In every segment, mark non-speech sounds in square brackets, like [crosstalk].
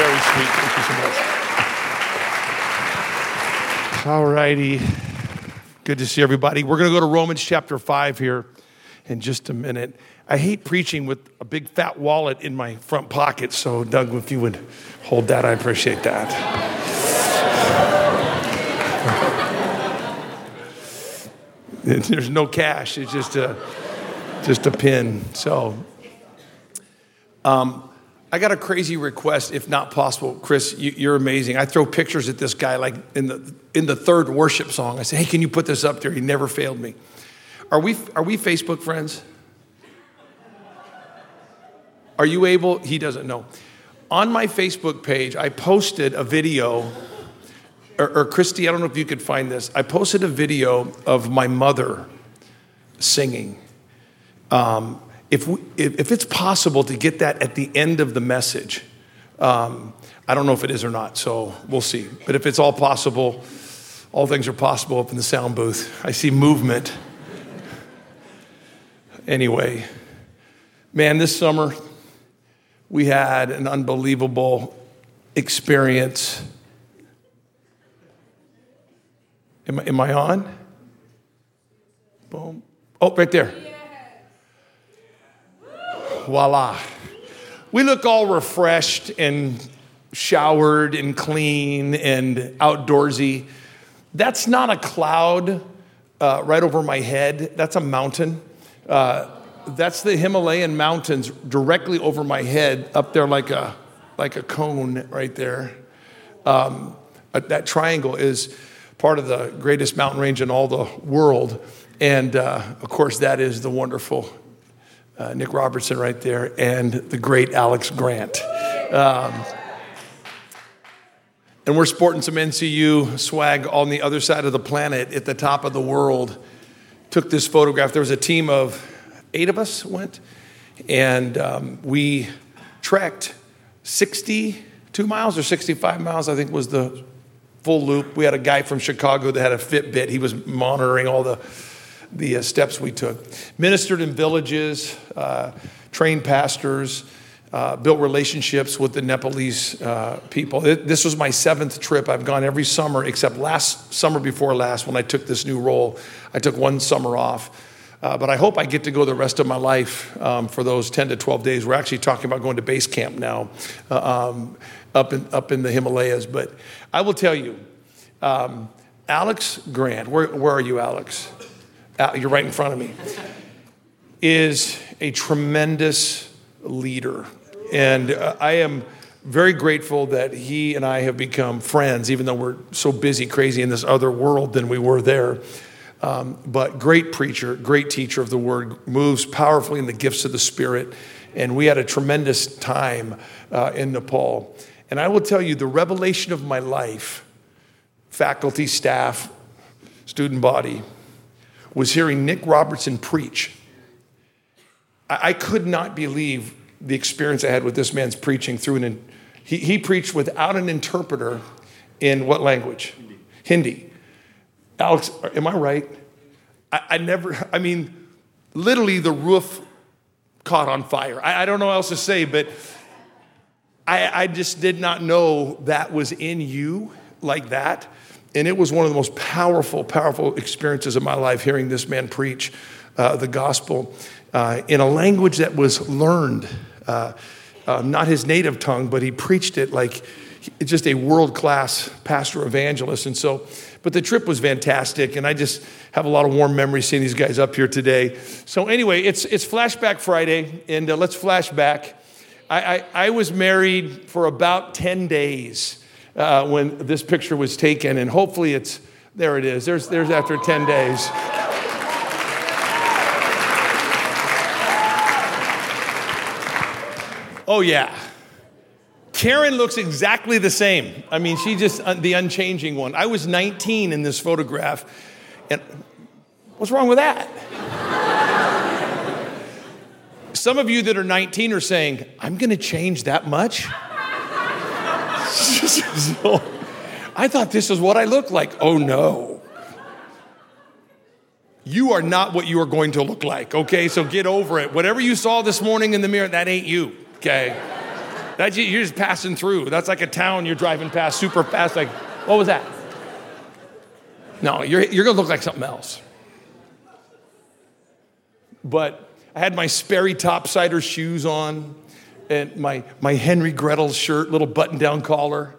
Very sweet. Thank you so much. All righty. Good to see everybody. We're going to go to Romans chapter 5 here in just a minute. I hate preaching with a big fat wallet in my front pocket, so Doug, if you would hold that, I appreciate that. [laughs] There's no cash, it's just a, just a pin. So, um, I got a crazy request, if not possible. Chris, you, are amazing. I throw pictures at this guy like in the, in the third worship song. I say, hey, can you put this up there? He never failed me. Are we, are we Facebook friends? Are you able? He doesn't know. On my Facebook page, I posted a video, or, or Christy, I don't know if you could find this. I posted a video of my mother singing. Um, if, we, if, it's possible to get that at the end of the message, um, I don't know if it is or not, so we'll see. But if it's all possible, all things are possible up in the sound booth. I see movement. Anyway, man, this summer we had an unbelievable experience. Am, am I on? Boom. Oh, right there voila. We look all refreshed and showered and clean and outdoorsy. That's not a cloud uh, right over my head, that's a mountain. Uh, that's the Himalayan mountains directly over my head, up there like a, like a cone right there. Um, uh, that triangle is part of the greatest mountain range in all the world. And uh, of course, that is the wonderful uh, Nick Robertson right there, and the great Alex Grant. Um, and we're sporting some NCU swag on the other side of the planet at the top of the world. Took this photograph. There was a team of eight of us went, and um, we trekked 62 miles or 65 miles, I think was the full loop. We had a guy from Chicago that had a Fitbit. He was monitoring all the the uh, steps we took. Ministered in villages, uh, trained pastors, uh, built relationships with the Nepalese uh, people. It, this was my seventh trip. I've gone every summer except last summer before last when I took this new role. I took one summer off. Uh, but I hope I get to go the rest of my life um, for those 10 to 12 days. We're actually talking about going to base camp now uh, um, up, in, up in the Himalayas. But I will tell you, um, Alex Grant, where, where are you, Alex? Uh, you're right in front of me, is a tremendous leader. And uh, I am very grateful that he and I have become friends, even though we're so busy, crazy in this other world than we were there. Um, but great preacher, great teacher of the word, moves powerfully in the gifts of the Spirit. And we had a tremendous time uh, in Nepal. And I will tell you, the revelation of my life, faculty, staff, student body, was hearing Nick Robertson preach. I, could not believe the experience I had with this man's preaching through an. He, he preached without an interpreter in what language? Hindi. Hindi. Alex, am I right? I, I, never, I mean, literally the roof caught on fire. I, I don't know what else to say, but I, I just did not know that was in you like that. And it was one of the most powerful, powerful experiences of my life hearing this man preach uh, the gospel uh, in a language that was learned, uh, uh not his native tongue, but he preached it like just a world class pastor evangelist. And so, but the trip was fantastic, and I just have a lot of warm memories seeing these guys up here today. So, anyway, it's, it's Flashback Friday, and uh, let's flash back. I, I, I was married for about 10 days uh, when this picture was taken, and hopefully it's there. It is. There's there's after ten days. Oh yeah. Karen looks exactly the same. I mean, she just uh, the unchanging one. I was 19 in this photograph, and what's wrong with that? Some of you that are 19 are saying, I'm going to change that much? So, I thought this is what I look like. Oh no. You are not what you are going to look like, okay? So get over it. Whatever you saw this morning in the mirror, that ain't you, okay? You're just passing through. That's like a town you're driving past super fast. Like, what was that? No, you're, you're going to look like something else. But I had my Sperry topsider shoes on and my, my Henry Grethel shirt, little button down collar,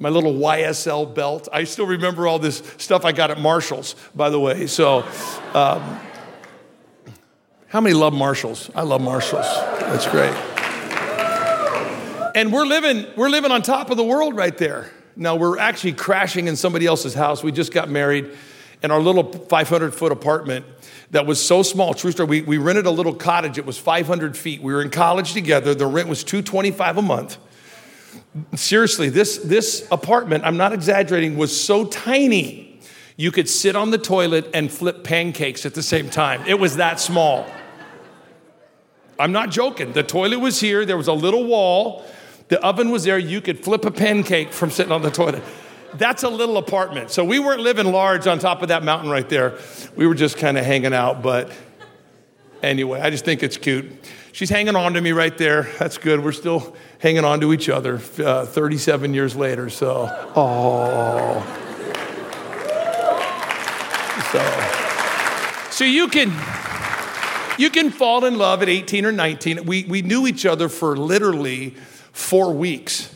my little YSL belt. I still remember all this stuff I got at Marshall's, by the way. So, um, how many love Marshalls? I love Marshalls. That's great. And we're living, we're living on top of the world right there. Now we're actually crashing in somebody else's house. We just got married in our little 500 foot apartment that was so small. True story. We, we rented a little cottage. It was 500 feet. We were in college together. The rent was 225 a month. Seriously, this, this apartment, I'm not exaggerating, was so tiny you could sit on the toilet and flip pancakes at the same time. It was that small. I'm not joking. The toilet was here, there was a little wall, the oven was there. You could flip a pancake from sitting on the toilet. That's a little apartment. So we weren't living large on top of that mountain right there. We were just kind of hanging out. But anyway, I just think it's cute. She's hanging on to me right there. That's good. We're still hanging on to each other uh, 37 years later. So, oh. So, so you can you can fall in love at 18 or 19. We, we knew each other for literally four weeks.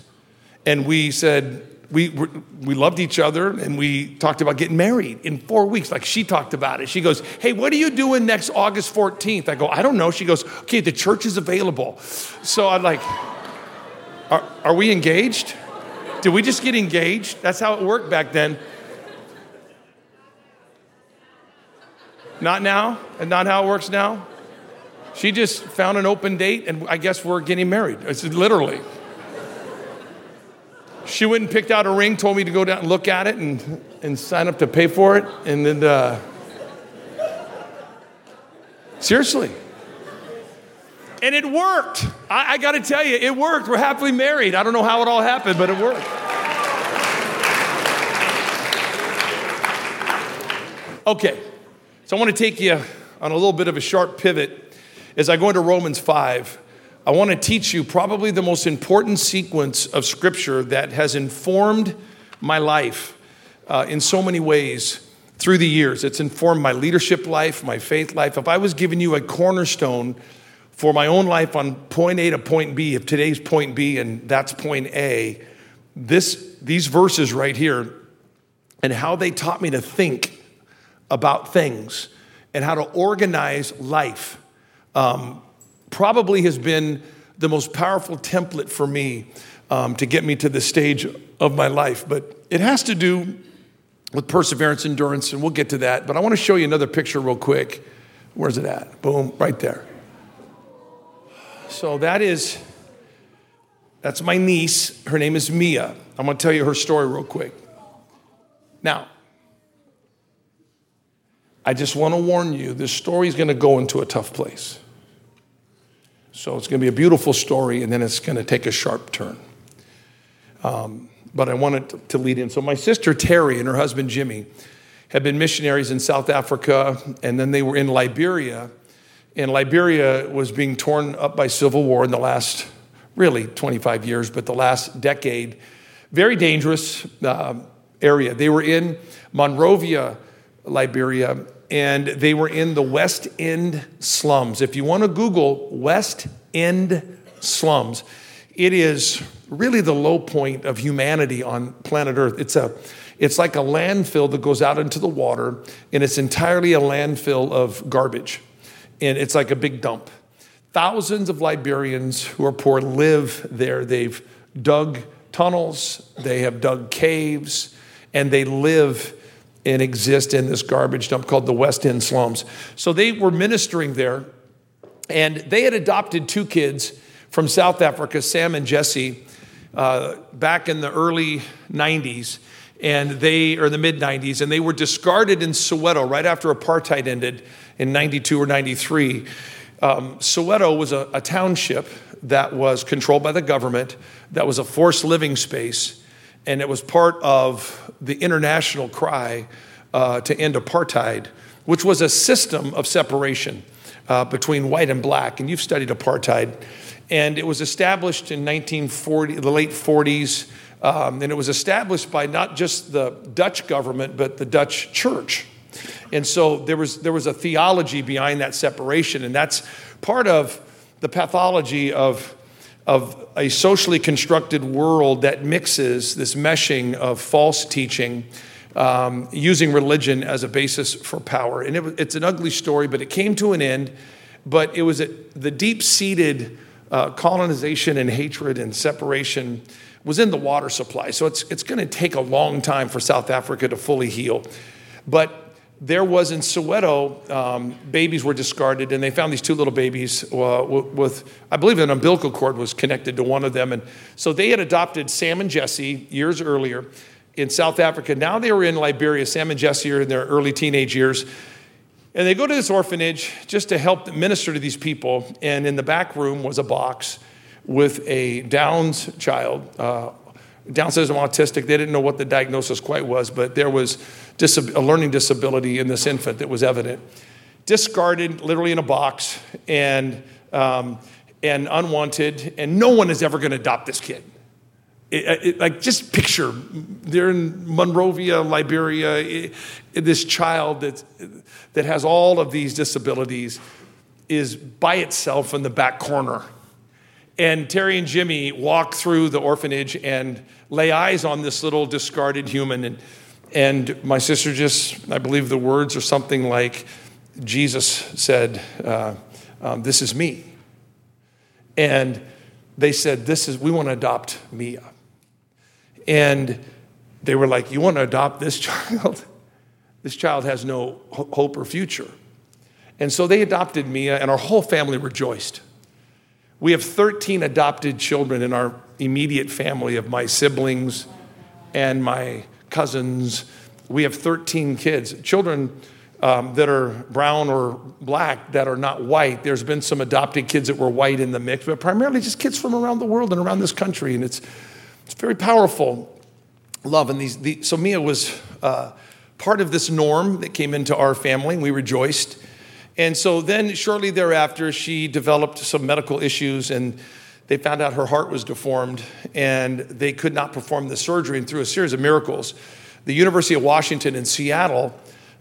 And we said, we, we loved each other and we talked about getting married in four weeks. Like she talked about it. She goes, Hey, what are you doing next August 14th? I go, I don't know. She goes, Okay, the church is available. So I'm like, Are, are we engaged? Did we just get engaged? That's how it worked back then. Not now, and not how it works now. She just found an open date, and I guess we're getting married. It's literally. She went and picked out a ring, told me to go down and look at it and, and sign up to pay for it. And then, uh, seriously. And it worked. I, I got to tell you, it worked. We're happily married. I don't know how it all happened, but it worked. Okay, so I want to take you on a little bit of a sharp pivot as I go into Romans 5. I want to teach you probably the most important sequence of scripture that has informed my life uh, in so many ways through the years. It's informed my leadership life, my faith life. If I was giving you a cornerstone for my own life on point A to point B, if today's point B and that's point A, this, these verses right here and how they taught me to think about things and how to organize life um, probably has been the most powerful template for me um, to get me to this stage of my life. But it has to do with perseverance, endurance, and we'll get to that. But I want to show you another picture real quick. Where's it at? Boom, right there. So that is, that's my niece. Her name is Mia. I'm going to tell you her story real quick. Now, I just want to warn you this story is going to go into a tough place. So it's going to be a beautiful story, and then it's going to take a sharp turn. Um, but I wanted to lead in. So my sister Terry and her husband Jimmy had been missionaries in South Africa, and then they were in Liberia. And Liberia was being torn up by civil war in the last, really, 25 years, but the last decade. Very dangerous uh, area. They were in Monrovia, Liberia, and they were in the West End slums. If you want to Google West End slums, it is really the low point of humanity on planet Earth. It's a it's like a landfill that goes out into the water, and it's entirely a landfill of garbage. And it's like a big dump. Thousands of Liberians who are poor live there. They've dug tunnels, they have dug caves, and they live and exist in this garbage dump called the West End slums. So they were ministering there, and they had adopted two kids from South Africa, Sam and Jesse, uh, back in the early 90s, and they, or the mid 90s, and they were discarded in Soweto right after apartheid ended in 92 or 93. Um, Soweto was a, a township that was controlled by the government, that was a forced living space and it was part of the international cry uh, to end apartheid, which was a system of separation uh, between white and black. And you've studied apartheid. And it was established in 1940, the late 40s. Um, and it was established by not just the Dutch government, but the Dutch church. And so there was, there was a theology behind that separation. And that's part of the pathology of, of a socially constructed world that mixes this meshing of false teaching. Um, using religion as a basis for power. And it, it's an ugly story, but it came to an end. But it was a, the deep seated uh, colonization and hatred and separation was in the water supply. So it's, it's going to take a long time for South Africa to fully heal. But there was in Soweto, um, babies were discarded, and they found these two little babies uh, with, I believe, an umbilical cord was connected to one of them. And so they had adopted Sam and Jesse years earlier in South Africa. Now they were in Liberia. Sam and Jesse are in their early teenage years. And they go to this orphanage just to help minister to these people. And in the back room was a box with a Down's child, uh, Down syndrome autistic. They didn't know what the diagnosis quite was, but there was a learning disability in this infant that was evident. Discarded, literally in a box, and, um, and unwanted, and no one is ever going to adopt this kid. It, it, like just picture they're in monrovia liberia it, this child that, that has all of these disabilities is by itself in the back corner and Terry and Jimmy walk through the orphanage and lay eyes on this little discarded human. And, and my sister just, I believe the words are something like, Jesus said, uh, um, This is me. And they said, This is, we want to adopt Mia. And they were like, You want to adopt this [laughs] child? This child has no hope or future. And so they adopted Mia, and our whole family rejoiced. We have 13 adopted children in our immediate family of my siblings and my cousins. We have 13 kids, children um, that are brown or black that are not white. There's been some adopted kids that were white in the mix, but primarily just kids from around the world and around this country. And it's, it's very powerful love. And these, the, so Mia was uh, part of this norm that came into our family, and we rejoiced. And so then, shortly thereafter, she developed some medical issues, and they found out her heart was deformed, and they could not perform the surgery. And through a series of miracles, the University of Washington in Seattle,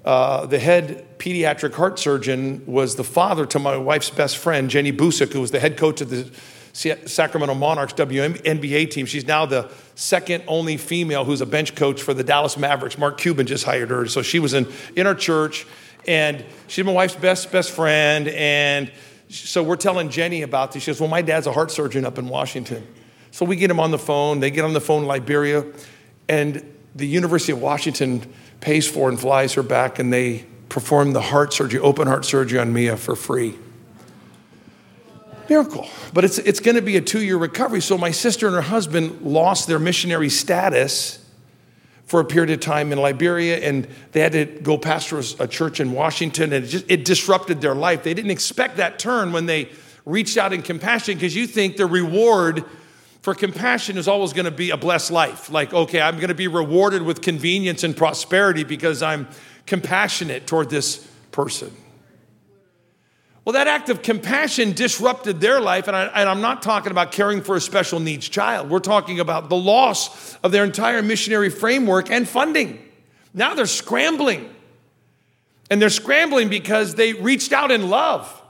uh, the head pediatric heart surgeon was the father to my wife's best friend, Jenny Boucek, who was the head coach of the Sacramento Monarchs WNBA team. She's now the second only female who's a bench coach for the Dallas Mavericks. Mark Cuban just hired her. So she was in, in our church and she's my wife's best best friend. And so we're telling Jenny about this. She says, Well, my dad's a heart surgeon up in Washington. So we get him on the phone. They get on the phone in Liberia. And the University of Washington pays for and flies her back, and they perform the heart surgery, open heart surgery on Mia for free. Miracle. But it's, it's going to be a two year recovery. So my sister and her husband lost their missionary status for a period of time in Liberia, and they had to go pastor a church in Washington, and it, just, it disrupted their life. They didn't expect that turn when they reached out in compassion because you think the reward for compassion is always going to be a blessed life. Like, okay, I'm going to be rewarded with convenience and prosperity because I'm compassionate toward this person. Well, that act of compassion disrupted their life, and, I, am not talking about caring for a special needs child. We're talking about the loss of their entire missionary framework and funding. Now they're scrambling. And they're scrambling because they reached out in love.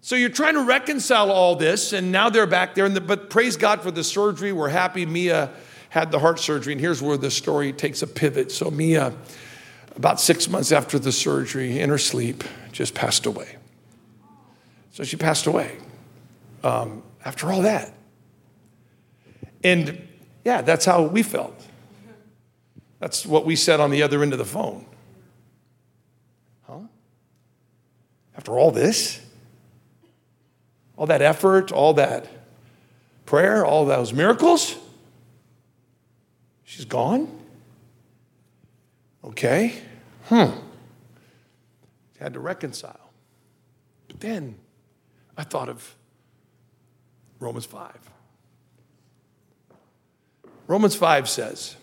So you're trying to reconcile all this, and now they're back there. The, but praise God for the surgery. We're happy Mia had the heart surgery, and here's where the story takes a pivot. So Mia, about six months after the surgery, in her sleep, just passed away. So she passed away um, after all that. And yeah, that's how we felt. That's what we said on the other end of the phone. Huh? After all this? All that effort, all that prayer, all those miracles? She's gone? Okay. Hmm. Had to reconcile. But then, I thought of Romans 5. Romans 5 says,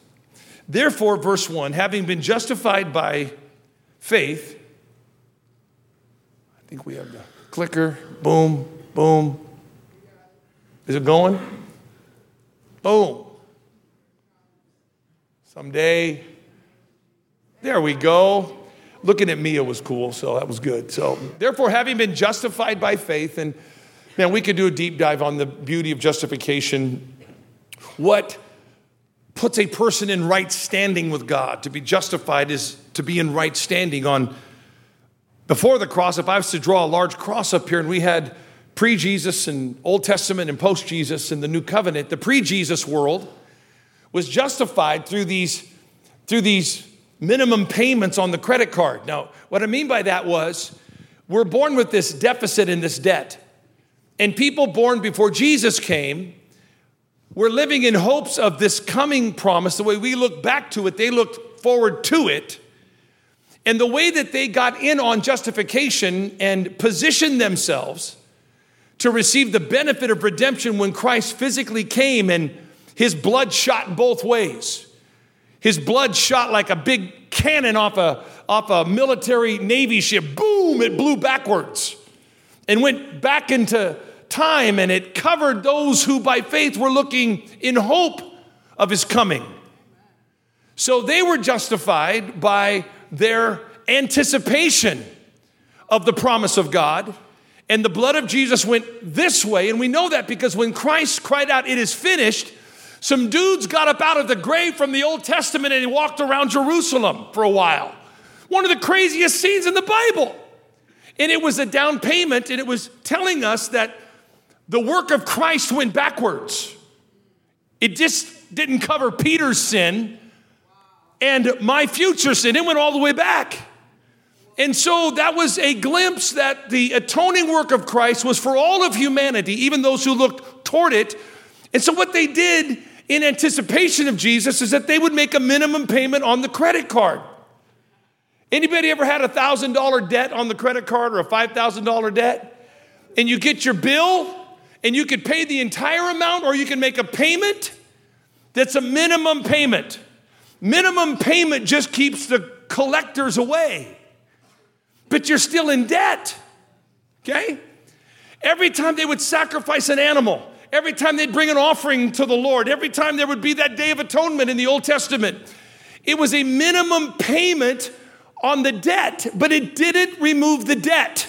Therefore, verse 1, having been justified by faith, I think we have the clicker, boom, boom. Is it going? Boom. Someday. There we go. Looking at Mia was cool, so that was good. So, therefore, having been justified by faith, and man, we could do a deep dive on the beauty of justification. What puts a person in right standing with God? To be justified is to be in right standing on before the cross. If I was to draw a large cross up here and we had pre Jesus and Old Testament and post Jesus and the New Covenant, the pre Jesus world was justified through these, through these minimum payments on the credit card. Now, what I mean by that was we're born with this deficit and this debt. And people born before Jesus came were living in hopes of this coming promise. The way we look back to it, they looked forward to it. And the way that they got in on justification and positioned themselves to receive the benefit of redemption when Christ physically came and his blood shot both ways. His blood shot like a big cannon off a, off a military Navy ship. Boom, it blew backwards and went back into time, and it covered those who by faith were looking in hope of his coming. So they were justified by their anticipation of the promise of God and the blood of Jesus went this way. And we know that because when Christ cried out, It is finished, some dudes got up out of the grave from the Old Testament and he walked around Jerusalem for a while. One of the craziest scenes in the Bible. And it was a down payment, and it was telling us that the work of Christ went backwards. It just didn't cover Peter's sin and my future sin, it went all the way back. And so that was a glimpse that the atoning work of Christ was for all of humanity, even those who looked toward it. And so what they did in anticipation of Jesus is that they would make a minimum payment on the credit card. Anybody ever had a $1,000 debt on the credit card or a $5,000 debt? And you get your bill and you could pay the entire amount or you can make a payment that's a minimum payment. Minimum payment just keeps the collectors away but you're still in debt. Okay? Every time they would sacrifice an animal, every time they'd bring an offering to the Lord, every time there would be that day of atonement in the Old Testament, it was a minimum payment on the debt, but it didn't remove the debt.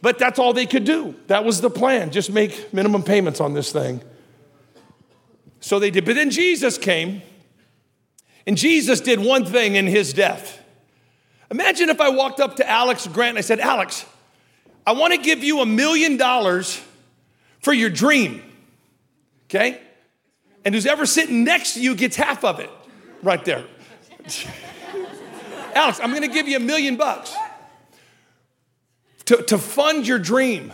But that's all they could do. That was the plan. Just make minimum payments on this thing. So they did. But then Jesus came, and Jesus did one thing in his death. Imagine if I walked up to Alex Grant and I said, Alex, I want to give you a million dollars for your dream. Okay? And who's ever sitting next to you gets half of it right there. [laughs] Alex, I'm to give you a million bucks to, to fund your dream.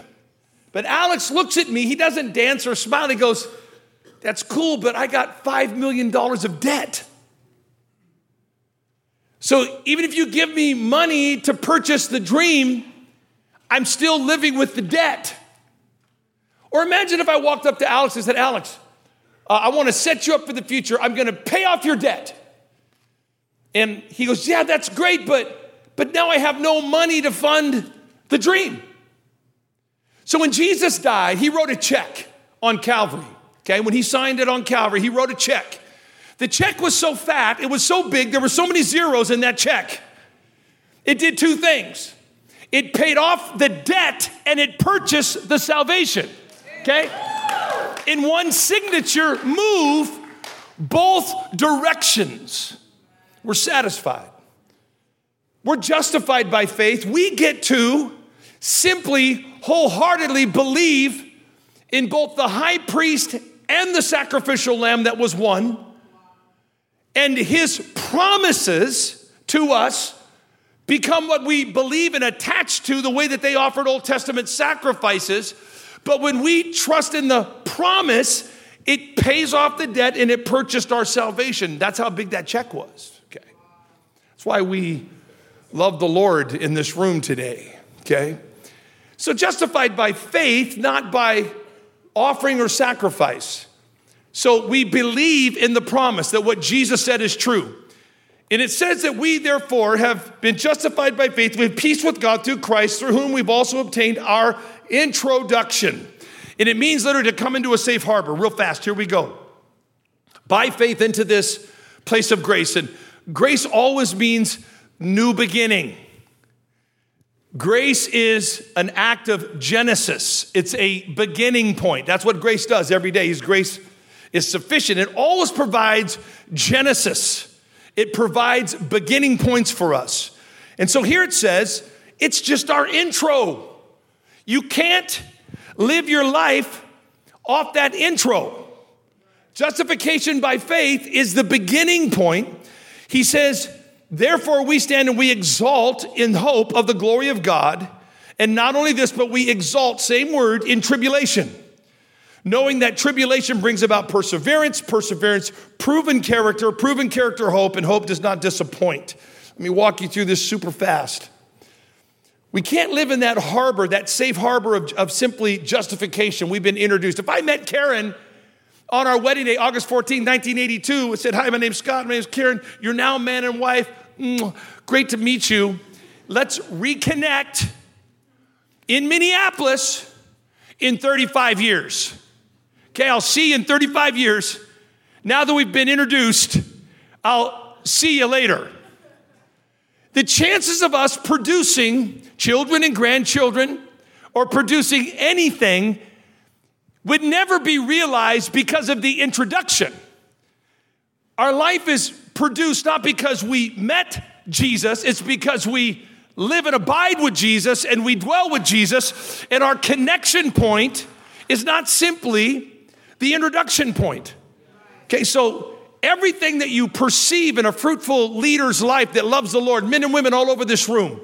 But Alex looks at me, he doesn't dance or smile. He goes, That's cool, but I got $5 million of debt. So even if you give me money to purchase the dream, I'm still living with the debt. Or imagine if I walked up to Alex and said, Alex, uh, I want to set you up for the future. I'm going to pay off your debt. And he goes, Yeah, that's great, but, but now I have no money to fund the dream. So when Jesus died, he wrote a check on Calvary. Okay, when he signed it on Calvary, he wrote a check. The check was so fat, it was so big, there were so many zeros in that check. It did two things it paid off the debt and it purchased the salvation. Okay? In one signature move, both directions We're satisfied. We're justified by faith. We get to simply wholeheartedly believe in both the high priest and the sacrificial lamb that was one and his promises to us become what we believe and attach to the way that they offered Old Testament sacrifices. But when we trust in the promise, it pays off the debt and it purchased our salvation. That's how big that check was. Okay. That's why we love the Lord in this room today. Okay. So justified by faith, not by offering or sacrifice. So we believe in the promise that what Jesus said is true. And it says that we, therefore, have been justified by faith. We have peace with God through Christ, through whom we've also obtained our introduction. And it means literally to come into a safe harbor real fast. Here we go. By faith into this place of grace. And grace always means new beginning. Grace is an act of genesis. It's a beginning point. That's what grace does every day. His grace is sufficient. It always provides genesis. It provides beginning points for us. And so here it says, it's just our intro. You can't live your life off that intro. Justification by faith is the beginning point. He says, Therefore, we stand and we exalt in hope of the glory of God. And not only this, but we exalt, same word, in tribulation. Knowing that tribulation brings about perseverance, perseverance, proven character, proven character, hope, and hope does not disappoint. Let me walk you through this super fast. We can't live in that harbor, that safe harbor of, of simply justification. We've been introduced. If I met Karen on our wedding day, August 14, 1982, and said, Hi, my name's Scott, my name's Karen, you're now man and wife, mm, great to meet you. Let's reconnect in Minneapolis in 35 years. Okay, I'll see you in 35 years. Now that we've been introduced, I'll see you later. The chances of us producing children and grandchildren or producing anything would never be realized because of the introduction. Our life is produced not because we met Jesus, it's because we live and abide with Jesus and we dwell with Jesus. And our connection point is not simply the introduction point. Okay, so everything that you perceive in a fruitful leader's life that loves the Lord, men and women all over this room,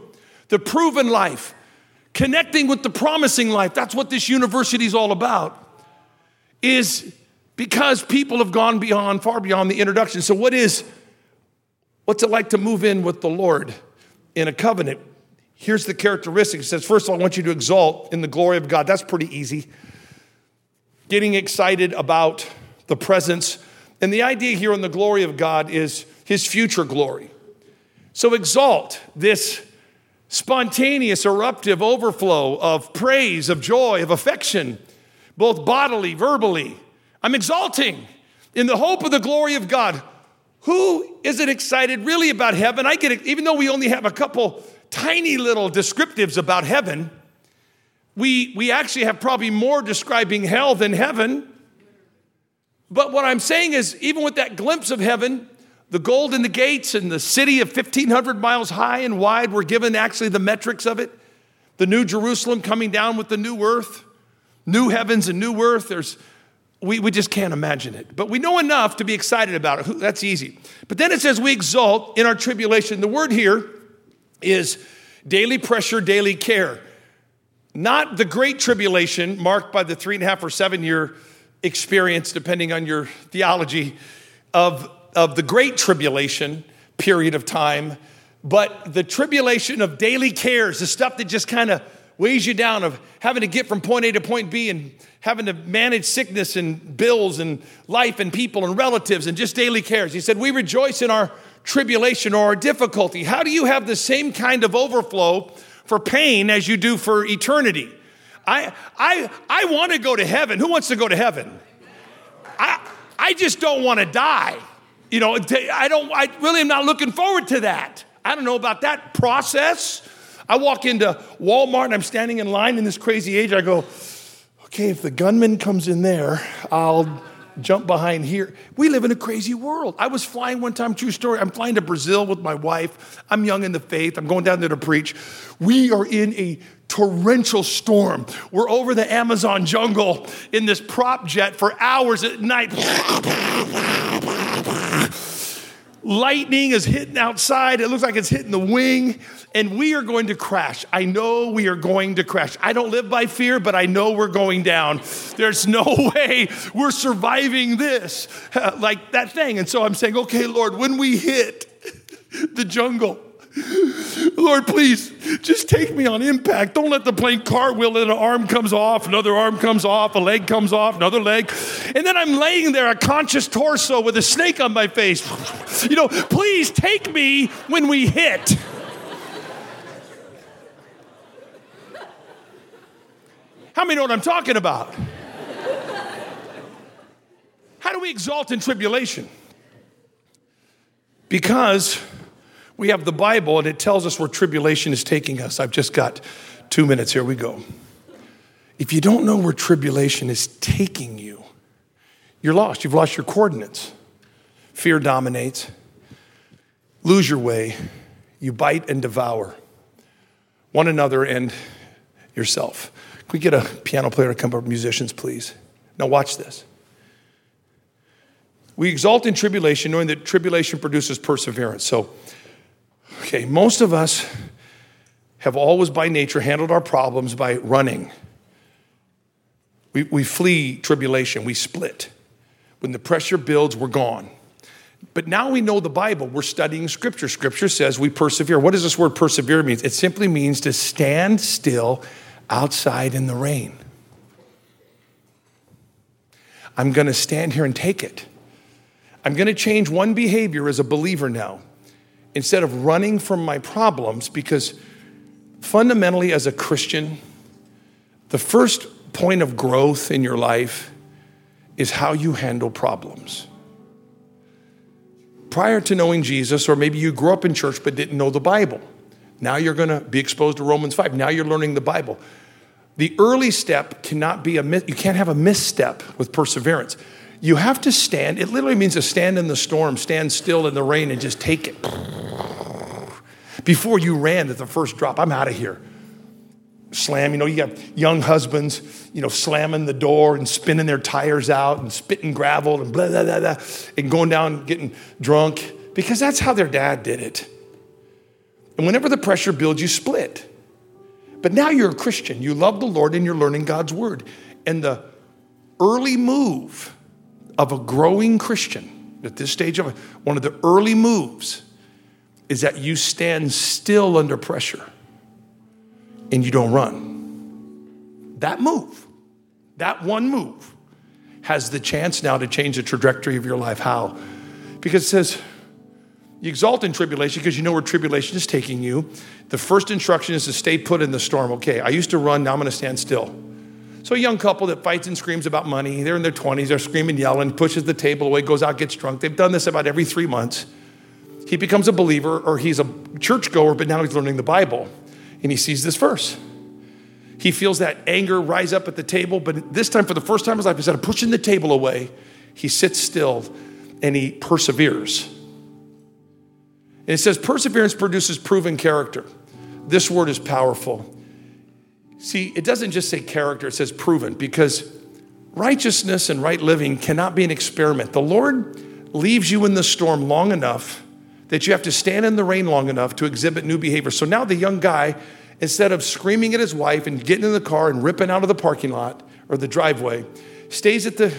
the proven life, connecting with the promising life, that's what this university is all about, is because people have gone beyond, far beyond the introduction. So, what is, what's it like to move in with the Lord in a covenant? Here's the characteristic. It says, first of all, I want you to exalt in the glory of God. That's pretty easy. Getting excited about the presence. And the idea here in the glory of God is his future glory. So exalt this spontaneous, eruptive overflow of praise, of joy, of affection, both bodily, verbally. I'm exalting in the hope of the glory of God. Who isn't excited really about heaven? I get it, even though we only have a couple tiny little descriptives about heaven, we, we actually have probably more describing hell than heaven. But what I'm saying is, even with that glimpse of heaven, the gold in the gates and the city of 1,500 miles high and wide were given actually the metrics of it. The new Jerusalem coming down with the new earth, new heavens and new earth. There's, we, we just can't imagine it. But we know enough to be excited about it. That's easy. But then it says we exult in our tribulation. The word here is daily pressure, daily care. Not the great tribulation marked by the three and a half or seven year experience, depending on your theology, of of the great tribulation period of time, but the tribulation of daily cares, the stuff that just kind of weighs you down, of having to get from point A to point B and having to manage sickness and bills and life and people and relatives and just daily cares. He said, We rejoice in our tribulation or our difficulty. How do you have the same kind of overflow for pain as you do for eternity? I, I, I want to go to heaven. Who wants to go to heaven? I, I just don't want to die. You know, I don't, I really am not looking forward to that. I don't know about that process. I walk into Walmart and I'm standing in line in this crazy age. I go, okay, if the gunman comes in there, I'll jump behind here. We live in a crazy world. I was flying one time, true story. I'm flying to Brazil with my wife. I'm young in the faith. I'm going down there to preach. We are in a torrential storm. We're over the Amazon jungle in this prop jet for hours at night. Lightning is hitting outside. It looks like it's hitting the wing, and we are going to crash. I know we are going to crash. I don't live by fear, but I know we're going down. There's no [laughs] way we're surviving this, [laughs] like that thing. And so I'm saying, okay, Lord, when we hit the jungle, Lord, please just take me on impact. Don't let the plane cartwheel and an arm comes off, another arm comes off, a leg comes off, another leg. And then I'm laying there, a conscious torso with a snake on my face. You know, please take me when we hit. How many know what I'm talking about? How do we exalt in tribulation? Because we have the Bible and it tells us where tribulation is taking us. I've just got two minutes. Here we go. If you don't know where tribulation is taking you, you're lost. You've lost your coordinates. Fear dominates. Lose your way. You bite and devour one another and yourself. Can we get a piano player to come up, musicians, please? Now, watch this. We exalt in tribulation, knowing that tribulation produces perseverance. So, okay, most of us have always by nature handled our problems by running. We, we flee tribulation, we split. When the pressure builds, we're gone. But now we know the Bible. We're studying Scripture. Scripture says we persevere. What does this word persevere mean? It simply means to stand still outside in the rain. I'm going to stand here and take it. I'm going to change one behavior as a believer now. Instead of running from my problems, because fundamentally, as a Christian, the first point of growth in your life is how you handle problems. Prior to knowing Jesus, or maybe you grew up in church but didn't know the Bible. Now you're going to be exposed to Romans 5. Now you're learning the Bible. The early step cannot be a you can't have a misstep with perseverance. You have to stand. It literally means to stand in the storm, stand still in the rain, and just take it. Before you ran at the first drop, I'm out of here. Slam, you know, you got young husbands, you know, slamming the door and spinning their tires out and spitting gravel and blah, blah, blah, blah, and going down getting drunk because that's how their dad did it. And whenever the pressure builds, you split. But now you're a Christian. You love the Lord and you're learning God's word. And the early move of a growing Christian at this stage of one of the early moves is that you stand still under pressure and you don't run. That move, that one move, has the chance now to change the trajectory of your life. How? Because it says, you exalt in tribulation because you know where tribulation is taking you. The first instruction is to stay put in the storm. Okay, I used to run, now I'm going to stand still. So, a young couple that fights and screams about money, they're in their 20s, they're screaming, yelling, pushes the table away, goes out, gets drunk. They've done this about every three months. He becomes a believer or he's a churchgoer, but now he's learning the Bible. And he sees this verse. He feels that anger rise up at the table, but this time, for the first time in his life, instead of pushing the table away, he sits still and he perseveres. And it says, perseverance produces proven character. This word is powerful. See, it doesn't just say character, it says proven, because righteousness and right living cannot be an experiment. The Lord leaves you in the storm long enough that you have to stand in the rain long enough to exhibit new behavior. So now the young guy, instead of screaming at his wife and getting in the car and ripping out of the parking lot or the driveway, stays at the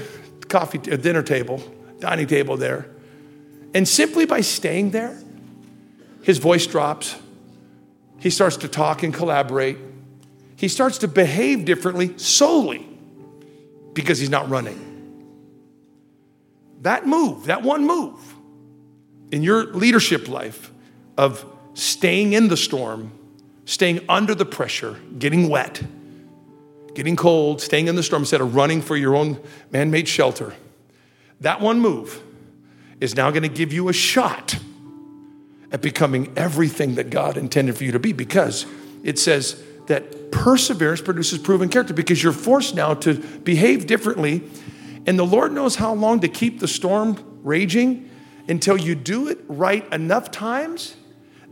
coffee uh, dinner table, dining table there, and simply by staying there, his voice drops. He starts to talk and collaborate. He starts to behave differently solely because he's not running. That move, that one move in your leadership life of staying in the storm, staying under the pressure, getting wet, getting cold, staying in the storm instead of running for your own man made shelter, that one move is now going to give you a shot at becoming everything that God intended for you to be because it says that perseverance produces proven character because you're forced now to behave differently. And the Lord knows how long to keep the storm raging until you do it right enough times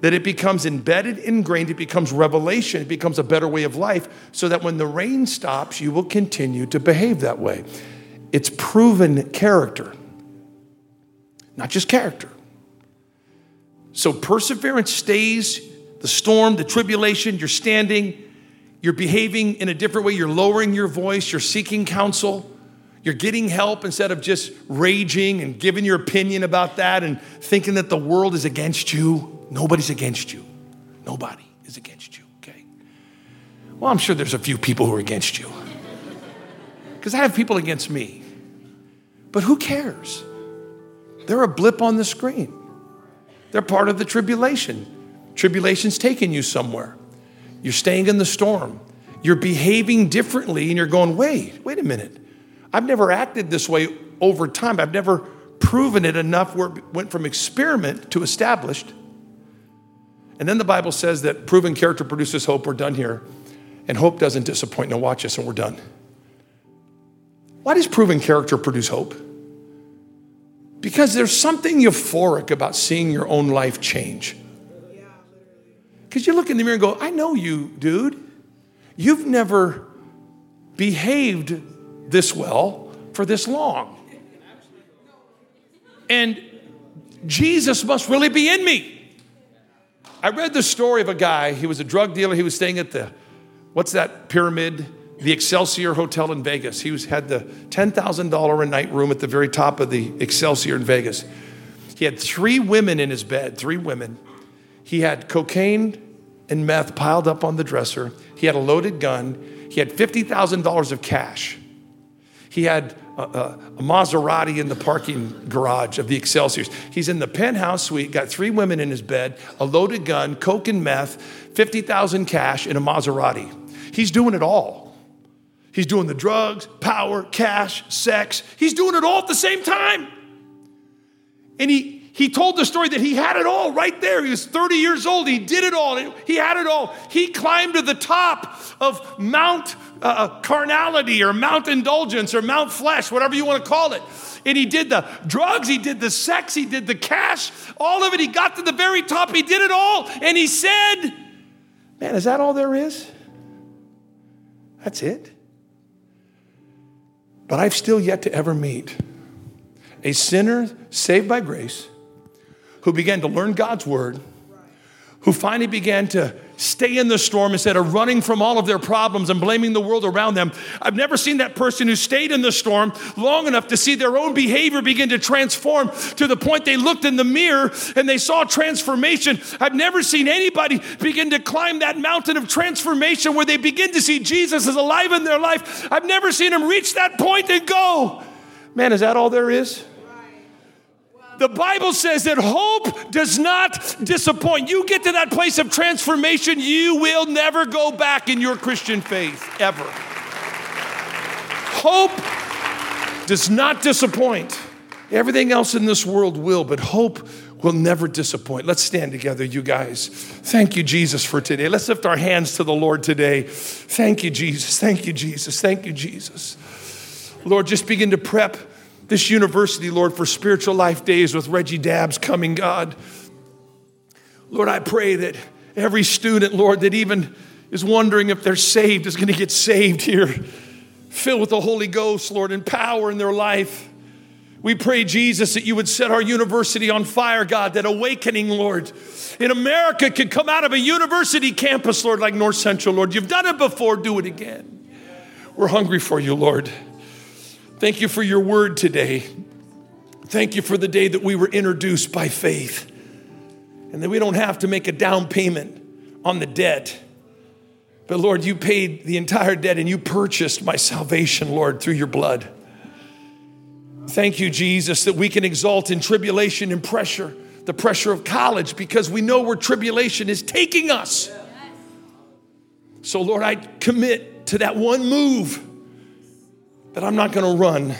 that it becomes embedded, ingrained, it becomes revelation, it becomes a better way of life, so that when the rain stops, you will continue to behave that way. It's proven character, not just character. So perseverance stays the storm, the tribulation, you're standing, you're behaving in a different way, you're lowering your voice, you're seeking counsel, you're getting help instead of just raging and giving your opinion about that and thinking that the world is against you. Nobody's against you. Nobody is against you, okay? Well, I'm sure there's a few people who are against you. Because I have people against me. But who cares? They're a blip on the screen. They're part of the tribulation. Tribulation's taking you somewhere. You're staying in the storm. You're behaving differently and you're going, wait, wait a minute. I've never acted this way over time. I've never proven it enough where it went from experiment to established. And then the Bible says that proven character produces hope. We're done here. And hope doesn't disappoint. Now, watch us, and we're done. Why does proven character produce hope? Because there's something euphoric about seeing your own life change. Because you look in the mirror and go, I know you, dude. You've never behaved this well for this long. And Jesus must really be in me. I read the story of a guy, he was a drug dealer, he was staying at the, what's that pyramid? The Excelsior Hotel in Vegas. He was, had the $10,000 a night room at the very top of the Excelsior in Vegas. He had three women in his bed, three women. He had cocaine and meth piled up on the dresser. He had a loaded gun. He had $50,000 of cash. He had a, a, a, Maserati in the parking garage of the Excelsiors. He's in the penthouse suite, got three women in his bed, a loaded gun, coke and meth, 50,000 cash in a Maserati. He's doing it all. He's doing the drugs, power, cash, sex. He's doing it all at the same time. And he, he told the story that he had it all right there. He was 30 years old. He did it all. He had it all. He climbed to the top of Mount uh, uh, Carnality or Mount Indulgence or Mount Flesh, whatever you want to call it. And he did the drugs, he did the sex, he did the cash, all of it. He got to the very top. He did it all. And he said, Man, is that all there is? That's it. But I've still yet to ever meet a sinner saved by grace who began to learn God's word, who finally began to stay in the storm instead of running from all of their problems and blaming the world around them. I've never seen that person who stayed in the storm long enough to see their own behavior begin to transform to the point they looked in the mirror and they saw transformation. I've never seen anybody begin to climb that mountain of transformation where they begin to see Jesus as alive in their life. I've never seen them reach that point and go, man, is that all there is? The Bible says that hope does not disappoint. You get to that place of transformation, you will never go back in your Christian faith, ever. Hope does not disappoint. Everything else in this world will, but hope will never disappoint. Let's stand together, you guys. Thank you, Jesus, for today. Let's lift our hands to the Lord today. Thank you, Jesus. Thank you, Jesus. Thank you, Jesus. Lord, just begin to prep this university, Lord, for spiritual life days with Reggie Dabbs coming, God. Lord, I pray that every student, Lord, that even is wondering if they're saved is going to get saved here, filled with the Holy Ghost, Lord, and power in their life. We pray, Jesus, that you would set our university on fire, God, that awakening, Lord, in America could come out of a university campus, Lord, like North Central, Lord. You've done it before, do it again. We're hungry for you, Lord. Thank you for your word today. Thank you for the day that we were introduced by faith and that we don't have to make a down payment on the debt. But Lord, you paid the entire debt and you purchased my salvation, Lord, through your blood. Thank you, Jesus, that we can exalt in tribulation and pressure, the pressure of college, because we know where tribulation is taking us. So, Lord, I commit to that one move that I'm not going to run.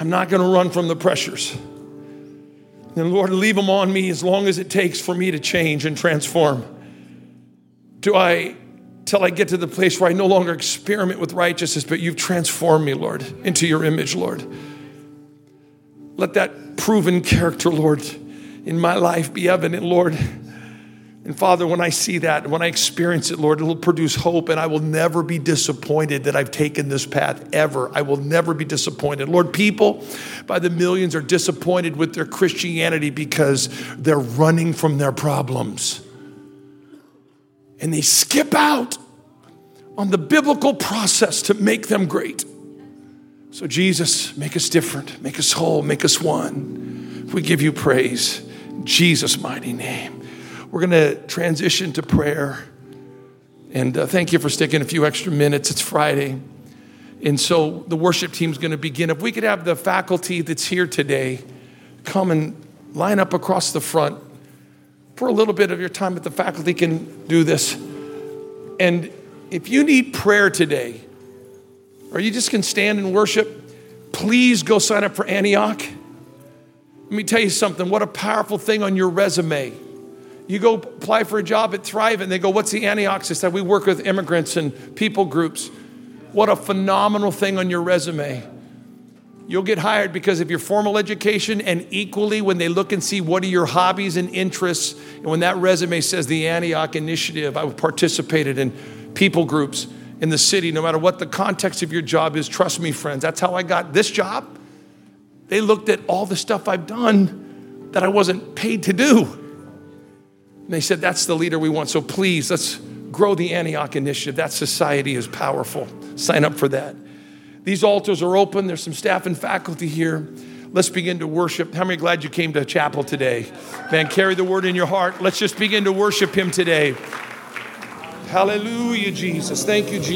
I'm not going to run from the pressures. And Lord, leave them on me as long as it takes for me to change and transform. Do I, till I get to the place where I no longer experiment with righteousness, but you've transformed me, Lord, into your image, Lord. Let that proven character, Lord, in my life be evident, Lord. And Father, when I see that, when I experience it, Lord, it'll produce hope, and I will never be disappointed that I've taken this path ever. I will never be disappointed. Lord, people by the millions are disappointed with their Christianity because they're running from their problems. And they skip out on the biblical process to make them great. So, Jesus, make us different, make us whole, make us one. We give you praise. In Jesus' mighty name. We're going to transition to prayer. And uh, thank you for sticking a few extra minutes. It's Friday. And so the worship team's going to begin. If we could have the faculty that's here today come and line up across the front for a little bit of your time, but the faculty can do this. And if you need prayer today, or you just can stand and worship, please go sign up for Antioch. Let me tell you something what a powerful thing on your resume. You go apply for a job at Thrive and they go, What's the Antioch system? We work with immigrants and people groups. What a phenomenal thing on your resume. You'll get hired because of your formal education, and equally when they look and see what are your hobbies and interests. And when that resume says the Antioch Initiative, I participated in people groups in the city, no matter what the context of your job is. Trust me, friends, that's how I got this job. They looked at all the stuff I've done that I wasn't paid to do. And they said, That's the leader we want. So please, let's grow the Antioch Initiative. That society is powerful. Sign up for that. These altars are open. There's some staff and faculty here. Let's begin to worship. How many glad you came to chapel today? Man, carry the word in your heart. Let's just begin to worship him today. Hallelujah, Jesus. Thank you, Jesus.